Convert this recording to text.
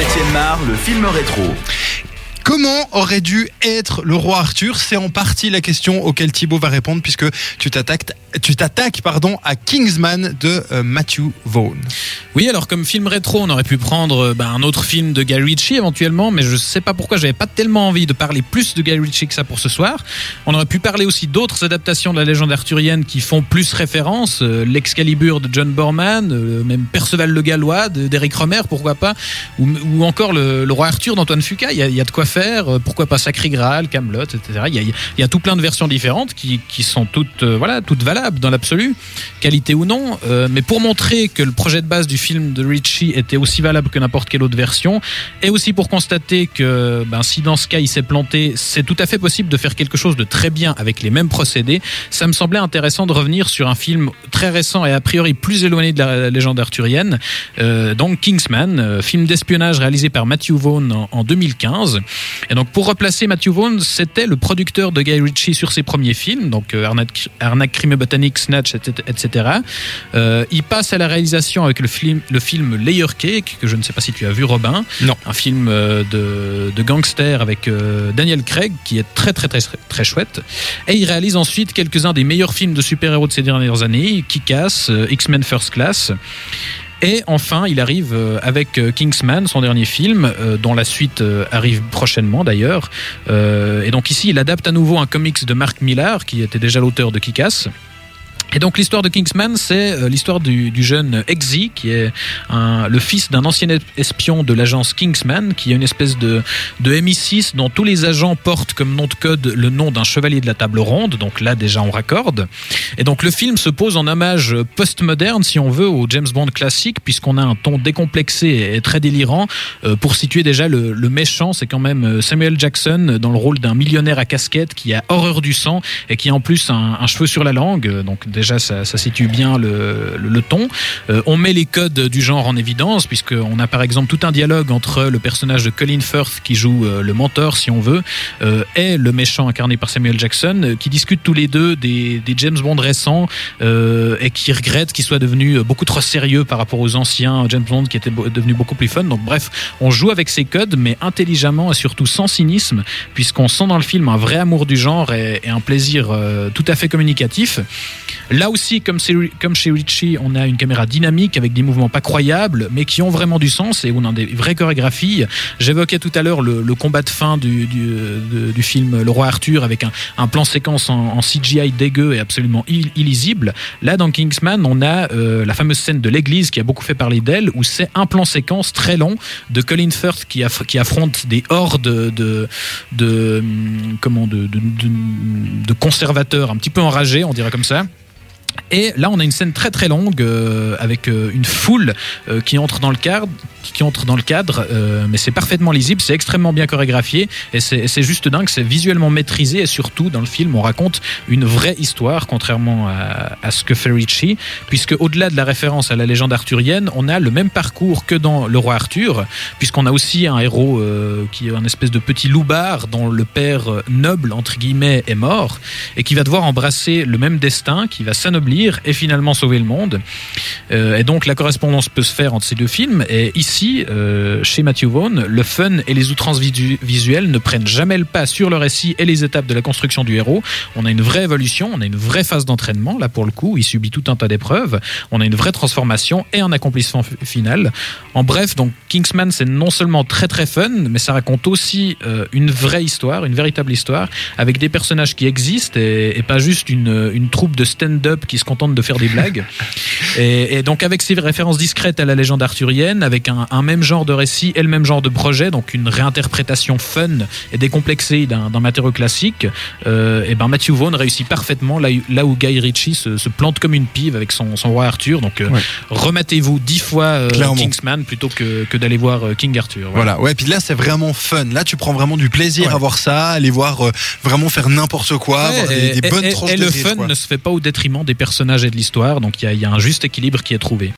Étienne Mar, le film rétro. Comment aurait dû être le roi Arthur? C'est en partie la question auquel Thibaut va répondre puisque tu t'attaques, tu t'attaques pardon, à Kingsman de euh, Matthew Vaughn. Oui, alors comme film rétro, on aurait pu prendre euh, bah, un autre film de Guy Ritchie éventuellement, mais je sais pas pourquoi j'avais pas tellement envie de parler plus de Guy Ritchie que ça pour ce soir. On aurait pu parler aussi d'autres adaptations de la légende arthurienne qui font plus référence, euh, l'Excalibur de John Borman, même Perceval le Gallois d'Eric Romer, pourquoi pas, ou, encore le, roi Arthur d'Antoine Fuqua. Il y, y a de quoi faire, euh, pourquoi pas Sacré Graal, Camelot, etc. Il y, a, tout plein de versions différentes qui, sont toutes, euh, voilà, toutes valables dans l'absolu, qualité ou non. Euh, mais pour montrer que le projet de base du film de Ritchie était aussi valable que n'importe quelle autre version, et aussi pour constater que ben, si dans ce cas il s'est planté, c'est tout à fait possible de faire quelque chose de très bien avec les mêmes procédés. Ça me semblait intéressant de revenir sur un film très récent et a priori plus éloigné de la légende arthurienne, donc Kingsman, film d'espionnage réalisé par Matthew Vaughn en 2015. Et donc pour replacer Matthew Vaughn, c'était le producteur de Guy Ritchie sur ses premiers films, donc euh, Arnaque, Arnaque Crime Botanique, Snatch, etc. Euh, il passe à la réalisation avec le film, le film Layer Cake, que je ne sais pas si tu as vu Robin. Non. Un film euh, de, de gangster avec euh, Daniel Craig qui est très très très très chouette. Et il réalise ensuite quelques-uns des meilleurs films de super-héros de ces dernières années, Kick-Ass, X-Men First Class. Et enfin, il arrive euh, avec euh, Kingsman, son dernier film, euh, dont la suite arrive prochainement d'ailleurs. Et donc ici, il adapte à nouveau un comics de Mark Millar, qui était déjà l'auteur de Kick-Ass. Et donc l'histoire de Kingsman, c'est euh, l'histoire du, du jeune Exy, qui est un, le fils d'un ancien espion de l'agence Kingsman, qui est une espèce de, de MI6 dont tous les agents portent comme nom de code le nom d'un chevalier de la table ronde, donc là déjà on raccorde. Et donc le film se pose en hommage post-moderne, si on veut, au James Bond classique, puisqu'on a un ton décomplexé et très délirant. Euh, pour situer déjà le, le méchant, c'est quand même euh, Samuel Jackson dans le rôle d'un millionnaire à casquette qui a horreur du sang et qui a en plus un, un cheveu sur la langue, déjà ça, situe bien le, ton. Euh, on met les codes du genre en évidence, puisqu'on a par exemple tout un dialogue entre le personnage de Colin Firth qui joue euh, le mentor, si on veut, euh, et le méchant incarné par Samuel Jackson, qui discutent tous les deux des, James Bond récents et qui regrettent qu'ils soient devenus beaucoup trop sérieux par rapport aux anciens James Bond qui étaient devenus beaucoup plus fun. Donc bref, on joue avec ces codes, mais intelligemment et surtout sans cynisme, puisqu'on sent dans le film un vrai amour du genre et, un plaisir tout à fait communicatif. Là aussi, comme, chez Ritchie, on a une caméra dynamique avec des mouvements pas croyables, mais qui ont vraiment du sens et on a des vraies chorégraphies. J'évoquais tout à l'heure le, combat de fin du, film Le Roi Arthur avec un, plan séquence en, CGI dégueu et absolument ill- illisible. Là, dans Kingsman, on a euh, la fameuse scène de l'église qui a beaucoup fait parler d'elle, où c'est un plan séquence très long de Colin Firth qui, aff- qui affronte des hordes de, de, de, hum, de- de conservateurs un petit peu enragés, on dirait comme ça. Et là, on a une scène très très longue euh, avec euh, une foule euh, qui entre dans le cadre, qui entre dans le cadre, euh, mais c'est parfaitement lisible, c'est extrêmement bien chorégraphié et c'est juste dingue, c'est visuellement maîtrisé et surtout dans le film, on raconte une vraie histoire, contrairement à, à ce que fait Ritchie, puisque au-delà de la référence à la légende arthurienne, on a le même parcours que dans Le Roi Arthur, puisqu'on a aussi un héros euh, qui est un espèce de petit loupard dont le père euh, noble entre guillemets est mort et qui va devoir embrasser le même destin, qui va s'anoblir et finalement sauver le monde. Et donc la correspondance peut se faire entre ces deux films. Et ici, euh, chez Matthew Vaughn, le fun et les outrances visu- visuelles ne prennent jamais le pas sur le récit et les étapes de la construction du héros. On a une vraie évolution, on a une vraie phase d'entraînement, là pour le coup, il subit tout un tas d'épreuves. On a une vraie transformation et un accomplissement final. En bref, donc Kingsman, c'est non seulement très très fun, mais ça raconte aussi euh, une vraie histoire, une véritable histoire, avec des personnages qui existent et, et pas juste une, une troupe de stand-up qui se contente de faire des blagues. Et, et donc avec ces références discrètes à la légende arthurienne, avec un, un même genre de récit et le même genre de projet, donc une réinterprétation fun et décomplexée d'un d'un matériau classique, euh, et ben Matthew Vaughn réussit parfaitement là, où- là où Guy Ritchie se, se plante comme une pive avec son, son roi Arthur. Donc euh, Ouais. rematez-vous dix fois euh. Kingsman plutôt que, que d'aller voir euh, King Arthur. Voilà. Voilà, ouais, puis là c'est vraiment fun. Là tu prends vraiment du plaisir Ouais. à voir ça, aller voir vraiment faire n'importe quoi, Ouais, des, des et- bonnes et- tranches et de le rire, fun quoi. ne se fait pas au détriment des personnages et de l'histoire, donc il y, a- il y a un juste équilibre qui est trouvé.